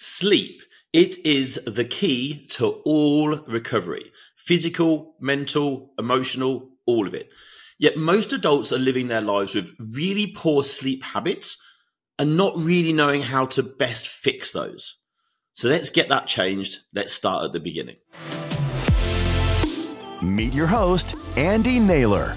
Sleep. It is the key to all recovery physical, mental, emotional, all of it. Yet most adults are living their lives with really poor sleep habits and not really knowing how to best fix those. So let's get that changed. Let's start at the beginning. Meet your host, Andy Naylor.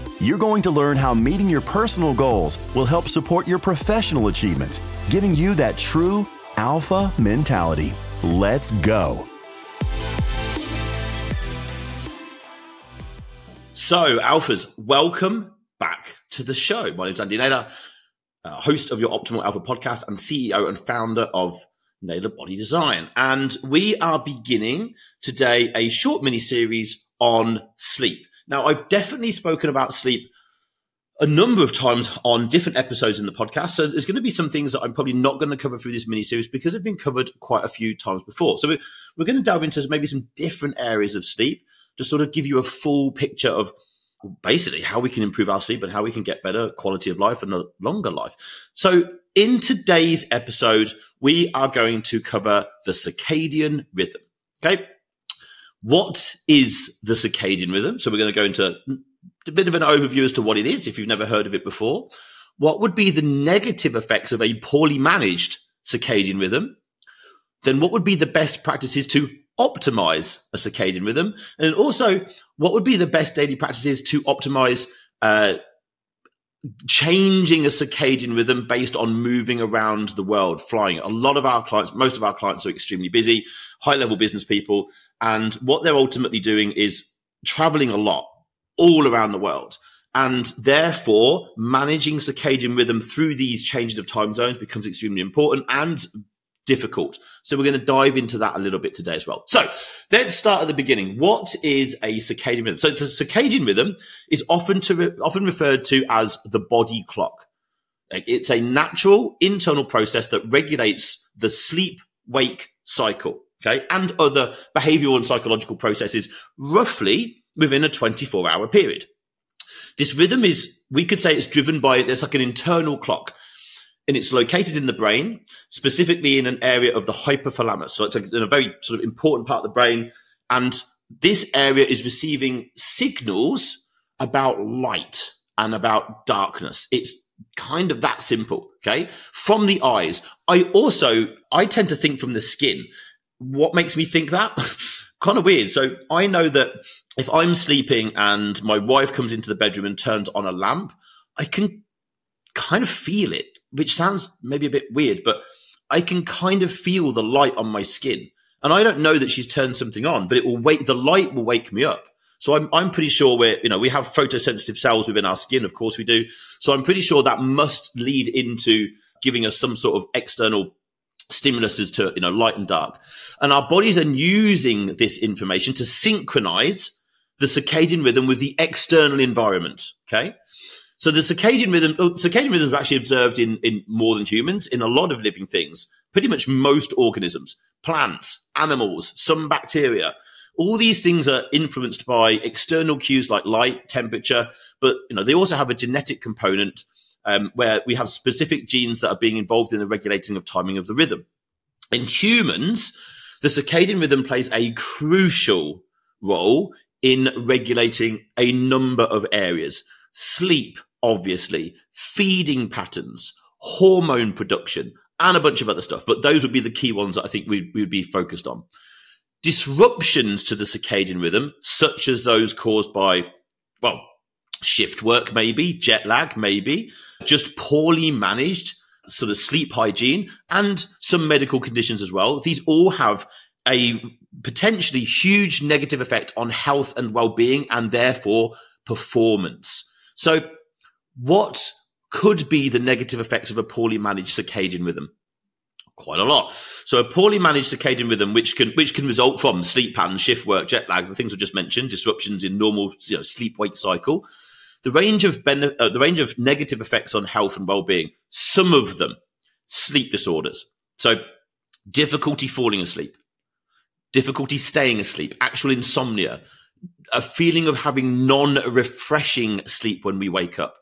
You're going to learn how meeting your personal goals will help support your professional achievements, giving you that true alpha mentality. Let's go. So, Alphas, welcome back to the show. My name is Andy Naylor, uh, host of your Optimal Alpha podcast and CEO and founder of Naylor Body Design. And we are beginning today a short mini series on sleep. Now, I've definitely spoken about sleep a number of times on different episodes in the podcast. So there's going to be some things that I'm probably not going to cover through this mini series because they've been covered quite a few times before. So we're, going to delve into maybe some different areas of sleep to sort of give you a full picture of basically how we can improve our sleep and how we can get better quality of life and a longer life. So in today's episode, we are going to cover the circadian rhythm. Okay. What is the circadian rhythm? So we're going to go into a bit of an overview as to what it is if you've never heard of it before. What would be the negative effects of a poorly managed circadian rhythm? Then what would be the best practices to optimize a circadian rhythm? And also, what would be the best daily practices to optimize uh, changing a circadian rhythm based on moving around the world, flying. A lot of our clients, most of our clients are extremely busy, high level business people. And what they're ultimately doing is traveling a lot all around the world. And therefore, managing circadian rhythm through these changes of time zones becomes extremely important and difficult. So we're going to dive into that a little bit today as well. So let's start at the beginning. What is a circadian rhythm? So the circadian rhythm is often to re- often referred to as the body clock. It's a natural internal process that regulates the sleep wake cycle. Okay. And other behavioral and psychological processes roughly within a 24 hour period. This rhythm is, we could say it's driven by, there's like an internal clock and it's located in the brain, specifically in an area of the hypothalamus. So it's in a very sort of important part of the brain. And this area is receiving signals about light and about darkness. It's kind of that simple. Okay. From the eyes. I also, I tend to think from the skin. What makes me think that? kind of weird. So I know that if I'm sleeping and my wife comes into the bedroom and turns on a lamp, I can kind of feel it, which sounds maybe a bit weird, but I can kind of feel the light on my skin. And I don't know that she's turned something on, but it will wake, the light will wake me up. So I'm, I'm pretty sure we're, you know, we have photosensitive cells within our skin. Of course we do. So I'm pretty sure that must lead into giving us some sort of external stimuluses to, you know, light and dark. And our bodies are using this information to synchronize the circadian rhythm with the external environment. Okay. So the circadian rhythm, oh, circadian rhythm is actually observed in, in more than humans, in a lot of living things, pretty much most organisms, plants, animals, some bacteria. All these things are influenced by external cues like light, temperature, but you know they also have a genetic component um, where we have specific genes that are being involved in the regulating of timing of the rhythm. In humans, the circadian rhythm plays a crucial role in regulating a number of areas. Sleep, obviously, feeding patterns, hormone production, and a bunch of other stuff. But those would be the key ones that I think we would be focused on. Disruptions to the circadian rhythm, such as those caused by, well, shift work, maybe, jet lag, maybe, just poorly managed sort of sleep hygiene and some medical conditions as well. These all have a potentially huge negative effect on health and well-being and therefore performance. So what could be the negative effects of a poorly managed circadian rhythm? quite a lot. So a poorly managed circadian rhythm, which can which can result from sleep patterns, shift work, jet lag, the things I just mentioned, disruptions in normal you know, sleep wake cycle. The range of ben- uh, the range of negative effects on health and well being. Some of them sleep disorders. So difficulty falling asleep, difficulty staying asleep, actual insomnia, a feeling of having non refreshing sleep when we wake up.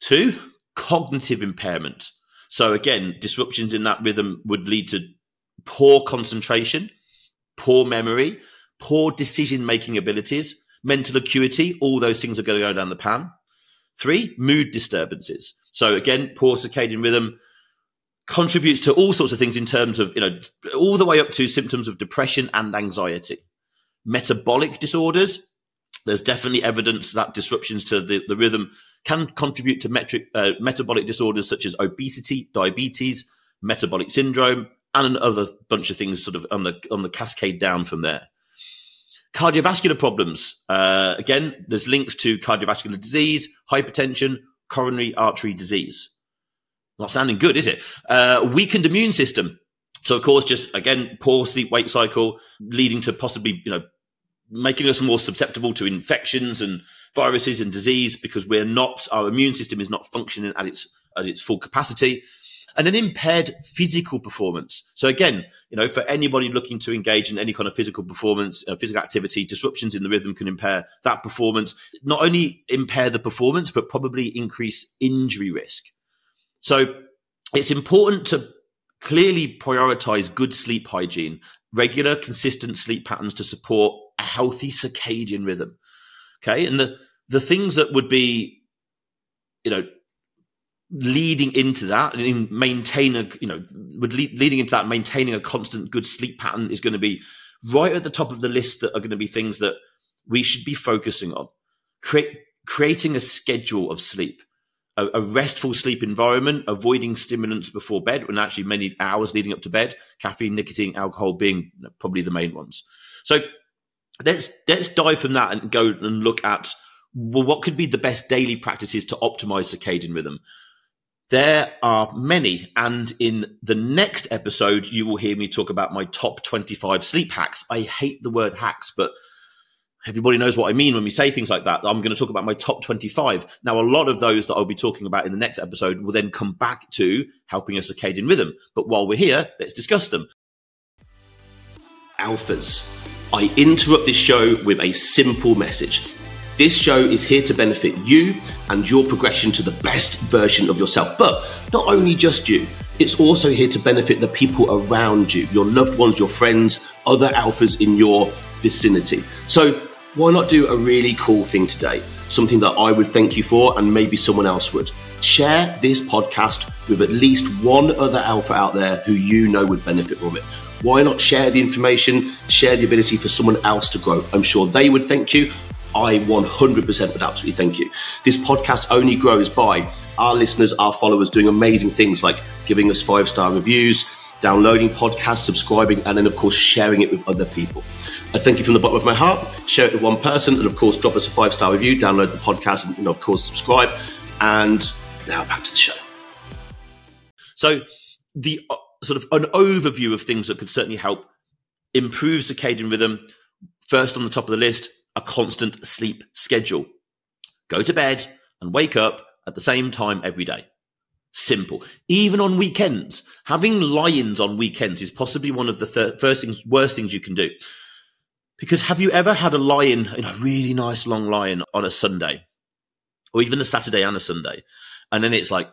Two, cognitive impairment. So again, disruptions in that rhythm would lead to poor concentration, poor memory, poor decision making abilities, mental acuity. All those things are going to go down the pan. Three, mood disturbances. So again, poor circadian rhythm contributes to all sorts of things in terms of, you know, all the way up to symptoms of depression and anxiety. Metabolic disorders. There's definitely evidence that disruptions to the, the rhythm can contribute to metric, uh, metabolic disorders such as obesity, diabetes, metabolic syndrome, and another bunch of things sort of on the on the cascade down from there. Cardiovascular problems. Uh, again, there's links to cardiovascular disease, hypertension, coronary artery disease. Not sounding good, is it? Uh, weakened immune system. So, of course, just again, poor sleep wake cycle leading to possibly, you know, making us more susceptible to infections and viruses and disease because we're not, our immune system is not functioning at its, at its full capacity. And an impaired physical performance. So again, you know, for anybody looking to engage in any kind of physical performance, uh, physical activity, disruptions in the rhythm can impair that performance. Not only impair the performance, but probably increase injury risk. So it's important to clearly prioritize good sleep hygiene, regular, consistent sleep patterns to support a healthy circadian rhythm. Okay. And the, the things that would be, you know, leading into that and in maintaining, you know, would lead, leading into that, maintaining a constant good sleep pattern is going to be right at the top of the list that are going to be things that we should be focusing on. Create, creating a schedule of sleep, a, a, restful sleep environment, avoiding stimulants before bed, and actually many hours leading up to bed, caffeine, nicotine, alcohol being probably the main ones. So let's let's dive from that and go and look at well, what could be the best daily practices to optimize circadian rhythm. There are many, and in the next episode, you will hear me talk about my top 25 sleep hacks. I hate the word hacks, but everybody knows what I mean when we say things like that. I'm going to talk about my top 25. Now, a lot of those that I'll be talking about in the next episode will then come back to helping a circadian rhythm. But while we're here, let's discuss them. Alphas. I interrupt this show with a simple message. This show is here to benefit you and your progression to the best version of yourself. But not only just you, it's also here to benefit the people around you, your loved ones, your friends, other alphas in your vicinity. So, why not do a really cool thing today? Something that I would thank you for, and maybe someone else would. Share this podcast with at least one other alpha out there who you know would benefit from it. Why not share the information, share the ability for someone else to grow? I'm sure they would thank you. I 100% would absolutely thank you. This podcast only grows by our listeners, our followers doing amazing things like giving us five star reviews, downloading podcasts, subscribing, and then, of course, sharing it with other people. I thank you from the bottom of my heart. Share it with one person, and of course, drop us a five star review, download the podcast, and, you know, of course, subscribe. And now back to the show. So, the uh, sort of an overview of things that could certainly help improve circadian rhythm. First on the top of the list, a constant sleep schedule. Go to bed and wake up at the same time every day. Simple. Even on weekends, having lie-ins on weekends is possibly one of the thir- first things, worst things you can do. Because have you ever had a lion you know, really nice long lie-in on a Sunday, or even a Saturday and a Sunday, and then it's like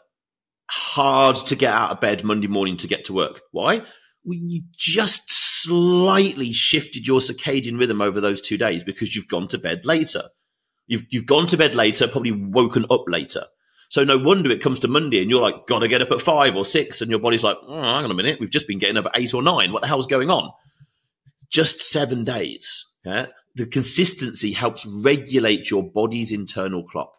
hard to get out of bed Monday morning to get to work. Why? Well, you just slightly shifted your circadian rhythm over those two days because you've gone to bed later. You've, you've gone to bed later, probably woken up later. So no wonder it comes to Monday and you're like, gotta get up at five or six. And your body's like, oh, hang on a minute. We've just been getting up at eight or nine. What the hell's going on? Just seven days. Yeah? The consistency helps regulate your body's internal clock.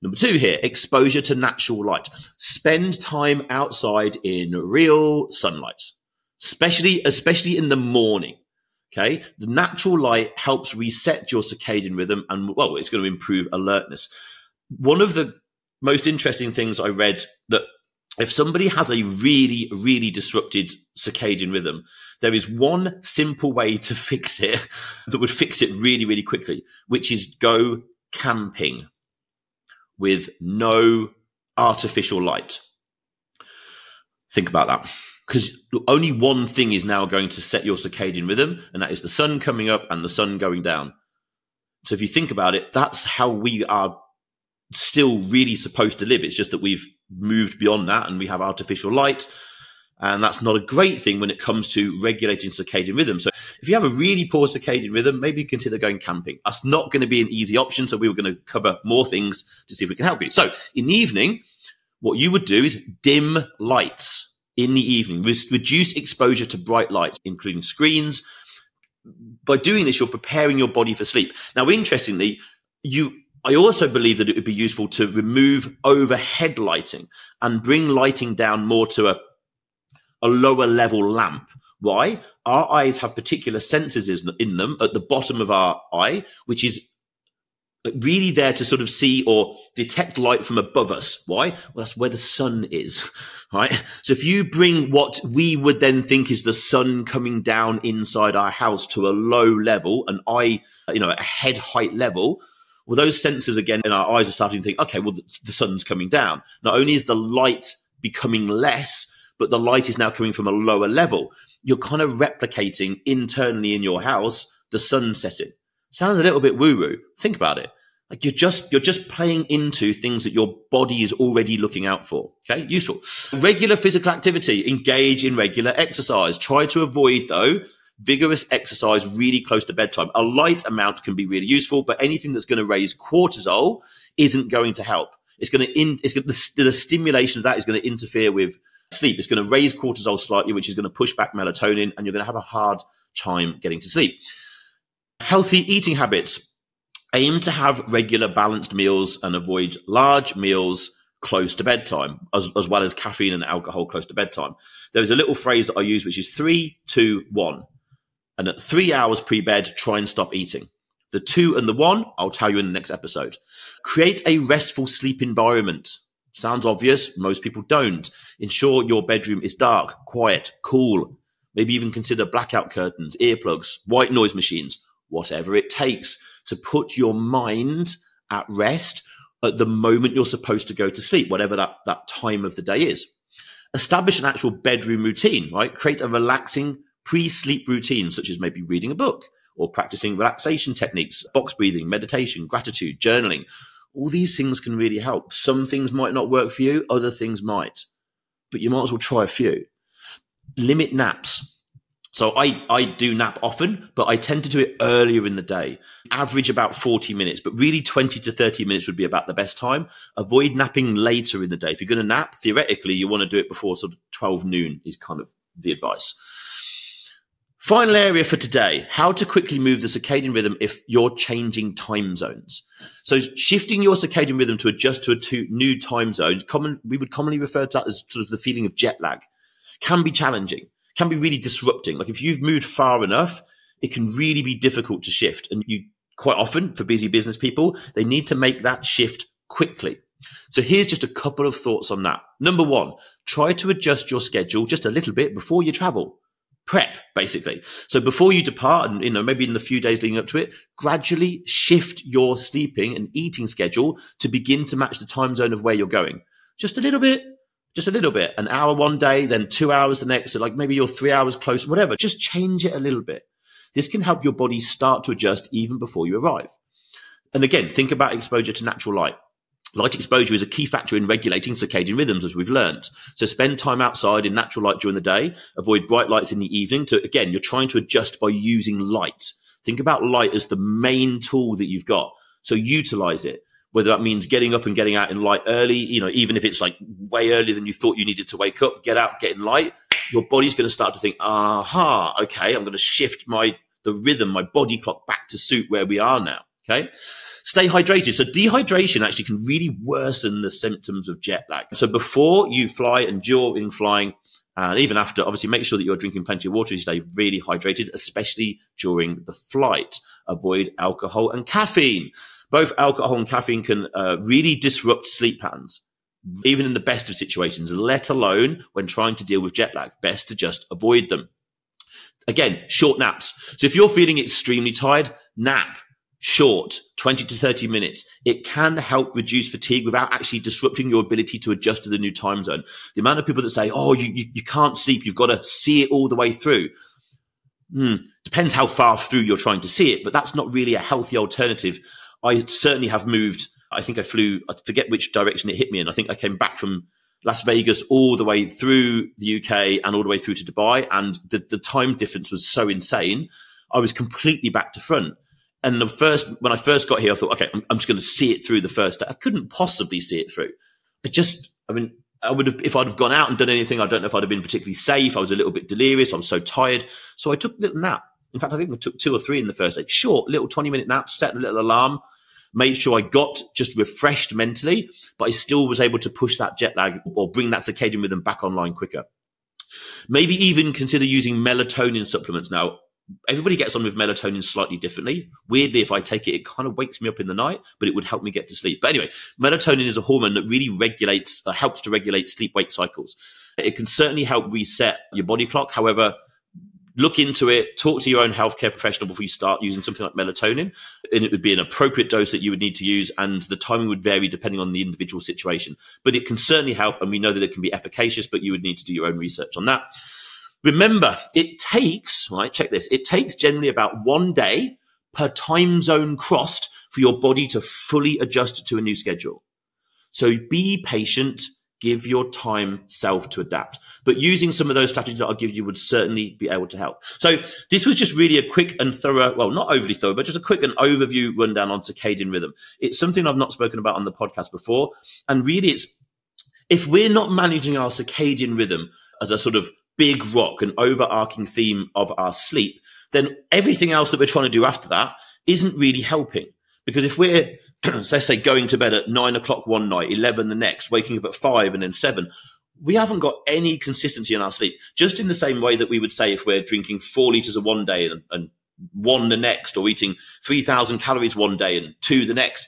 Number two here, exposure to natural light. Spend time outside in real sunlight, especially, especially in the morning. Okay. The natural light helps reset your circadian rhythm and, well, it's going to improve alertness. One of the most interesting things I read that if somebody has a really, really disrupted circadian rhythm, there is one simple way to fix it that would fix it really, really quickly, which is go camping with no artificial light. Think about that. Because only one thing is now going to set your circadian rhythm, and that is the sun coming up and the sun going down. So if you think about it, that's how we are still really supposed to live. It's just that we've moved beyond that and we have artificial light. And that's not a great thing when it comes to regulating circadian rhythm. So if you have a really poor circadian rhythm, maybe consider going camping. That's not going to be an easy option. So we were going to cover more things to see if we can help you. So in the evening, what you would do is dim lights in the evening, reduce exposure to bright lights, including screens. By doing this, you're preparing your body for sleep. Now, interestingly, you I also believe that it would be useful to remove overhead lighting and bring lighting down more to a, a lower level lamp. Why? Our eyes have particular sensors in them at the bottom of our eye, which is really there to sort of see or detect light from above us. Why? Well, that's where the sun is, right? So if you bring what we would then think is the sun coming down inside our house to a low level, an eye, you know, a head height level, well, those sensors again in our eyes are starting to think, okay, well, the, the sun's coming down. Not only is the light becoming less, but the light is now coming from a lower level. You're kind of replicating internally in your house the sun setting. Sounds a little bit woo woo. Think about it. Like you're just you're just playing into things that your body is already looking out for. Okay, useful. Regular physical activity. Engage in regular exercise. Try to avoid though vigorous exercise really close to bedtime. A light amount can be really useful, but anything that's going to raise cortisol isn't going to help. It's going to in, it's going the, the stimulation of that is going to interfere with sleep. It's going to raise cortisol slightly, which is going to push back melatonin, and you're going to have a hard time getting to sleep. Healthy eating habits. Aim to have regular balanced meals and avoid large meals close to bedtime, as, as well as caffeine and alcohol close to bedtime. There's a little phrase that I use, which is three, two, one. And at three hours pre bed, try and stop eating. The two and the one, I'll tell you in the next episode. Create a restful sleep environment. Sounds obvious. Most people don't. Ensure your bedroom is dark, quiet, cool. Maybe even consider blackout curtains, earplugs, white noise machines, whatever it takes to put your mind at rest at the moment you're supposed to go to sleep, whatever that, that time of the day is. Establish an actual bedroom routine, right? Create a relaxing, pre-sleep routines, such as maybe reading a book or practicing relaxation techniques, box breathing, meditation, gratitude, journaling. All these things can really help. Some things might not work for you, other things might, but you might as well try a few. Limit naps. So I, I do nap often, but I tend to do it earlier in the day. Average about 40 minutes, but really 20 to 30 minutes would be about the best time. Avoid napping later in the day. If you're going to nap, theoretically, you want to do it before sort of 12 noon is kind of the advice. Final area for today, how to quickly move the circadian rhythm if you're changing time zones. So shifting your circadian rhythm to adjust to a two, new time zone, common, we would commonly refer to that as sort of the feeling of jet lag, can be challenging, can be really disrupting. Like if you've moved far enough, it can really be difficult to shift. And you quite often for busy business people, they need to make that shift quickly. So here's just a couple of thoughts on that. Number one, try to adjust your schedule just a little bit before you travel prep basically. So before you depart and, you know, maybe in the few days leading up to it, gradually shift your sleeping and eating schedule to begin to match the time zone of where you're going. Just a little bit, just a little bit, an hour one day, then two hours the next. So like maybe you're three hours close, whatever. Just change it a little bit. This can help your body start to adjust even before you arrive. And again, think about exposure to natural light. Light exposure is a key factor in regulating circadian rhythms, as we've learned. So spend time outside in natural light during the day, avoid bright lights in the evening. To again, you're trying to adjust by using light. Think about light as the main tool that you've got. So utilize it. Whether that means getting up and getting out in light early, you know, even if it's like way earlier than you thought you needed to wake up, get out, get in light. Your body's going to start to think, aha, okay, I'm going to shift my the rhythm, my body clock back to suit where we are now. Okay. Stay hydrated. So dehydration actually can really worsen the symptoms of jet lag. So before you fly and during flying, and even after, obviously make sure that you're drinking plenty of water. You stay really hydrated, especially during the flight. Avoid alcohol and caffeine. Both alcohol and caffeine can uh, really disrupt sleep patterns. even in the best of situations, let alone when trying to deal with jet lag. Best to just avoid them. Again, short naps. So if you're feeling extremely tired, nap short 20 to 30 minutes it can help reduce fatigue without actually disrupting your ability to adjust to the new time zone. The amount of people that say oh you, you, you can't sleep you've got to see it all the way through hmm, depends how far through you're trying to see it but that's not really a healthy alternative. I certainly have moved i think i flew i forget which direction it hit me in. i think i came back from las vegas all the way through the uk and all the way through to dubai and the, the time difference was so insane. I was completely back to front and the first, when I first got here, I thought, okay, I'm, I'm just going to see it through the first day. I couldn't possibly see it through. I just, I mean, I would have, if I'd have gone out and done anything, I don't know if I'd have been particularly safe. I was a little bit delirious. I was so tired. So I took a little nap. In fact, I think I took two or three in the first day. Short, little 20 minute naps, set a little alarm, made sure I got just refreshed mentally, but I still was able to push that jet lag or bring that circadian rhythm back online quicker. Maybe even consider using melatonin supplements. Now, everybody gets on with melatonin slightly differently. Weirdly, if I take it, it kind of wakes me up in the night, but it would help me get to sleep. But anyway, melatonin is a hormone that really regulates, uh, helps to regulate sleep wake cycles. It can certainly help reset your body clock. However, look into it, talk to your own healthcare professional before you start using something like melatonin. And it would be an appropriate dose that you would need to use, and the timing would vary depending on the individual situation. But it can certainly help, and we know that it can be efficacious, but you would need to do your own research on that. Remember, it takes, right, check this, it takes generally about one day per time zone crossed for your body to fully adjust to a new schedule. So be patient, give your time self to adapt. But using some of those strategies that I'll give you would certainly be able to help. So this was just really a quick and thorough, well, not overly thorough, but just a quick and overview rundown on circadian rhythm. It's something I've not spoken about on the podcast before. And really it's, if we're not managing our circadian rhythm as a sort of big rock, an overarching theme of our sleep, then everything else that we're trying to do after that isn't really helping. Because if we're, let's say, going to bed at nine o'clock one night, 11 the next, waking up at five and then seven, we haven't got any consistency in our sleep. Just in the same way that we would say if we're drinking four liters of one day and, and one the next, or eating 3,000 calories one day and two the next.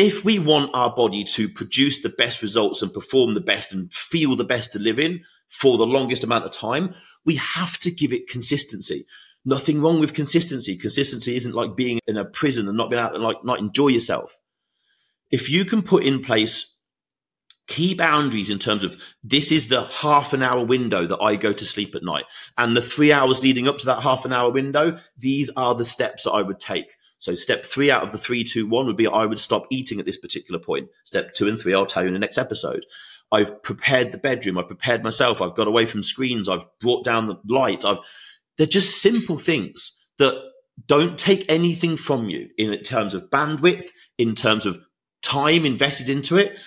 If we want our body to produce the best results and perform the best and feel the best to live in, for the longest amount of time, we have to give it consistency. Nothing wrong with consistency. Consistency isn't like being in a prison and not being out and like not enjoy yourself. If you can put in place key boundaries in terms of this is the half an hour window that I go to sleep at night and the three hours leading up to that half an hour window, these are the steps that I would take. So step three out of the three, two, one would be I would stop eating at this particular point. Step two and three, I'll tell you in the next episode. I've prepared the bedroom. I've prepared myself. I've got away from screens. I've brought down the light. I've, they're just simple things that don't take anything from you in terms of bandwidth, in terms of time invested into it.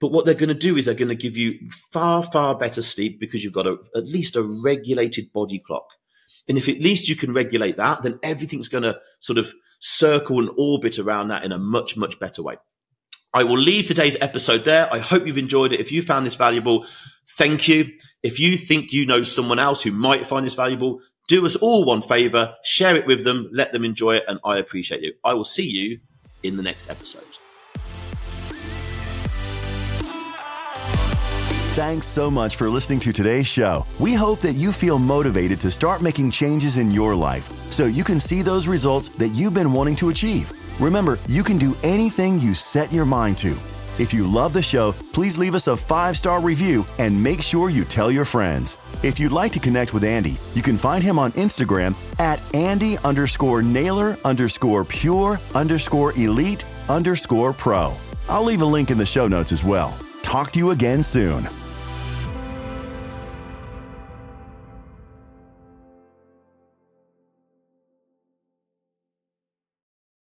But what they're going to do is they're going to give you far, far better sleep because you've got a, at least a regulated body clock. And if at least you can regulate that, then everything's going to sort of circle and orbit around that in a much, much better way. I will leave today's episode there. I hope you've enjoyed it. If you found this valuable, thank you. If you think you know someone else who might find this valuable, do us all one favor, share it with them, let them enjoy it, and I appreciate you. I will see you in the next episode. Thanks so much for listening to today's show. We hope that you feel motivated to start making changes in your life so you can see those results that you've been wanting to achieve. Remember, you can do anything you set your mind to. If you love the show, please leave us a five star review and make sure you tell your friends. If you'd like to connect with Andy, you can find him on Instagram at Andy underscore Naylor underscore pure underscore elite underscore pro. I'll leave a link in the show notes as well. Talk to you again soon.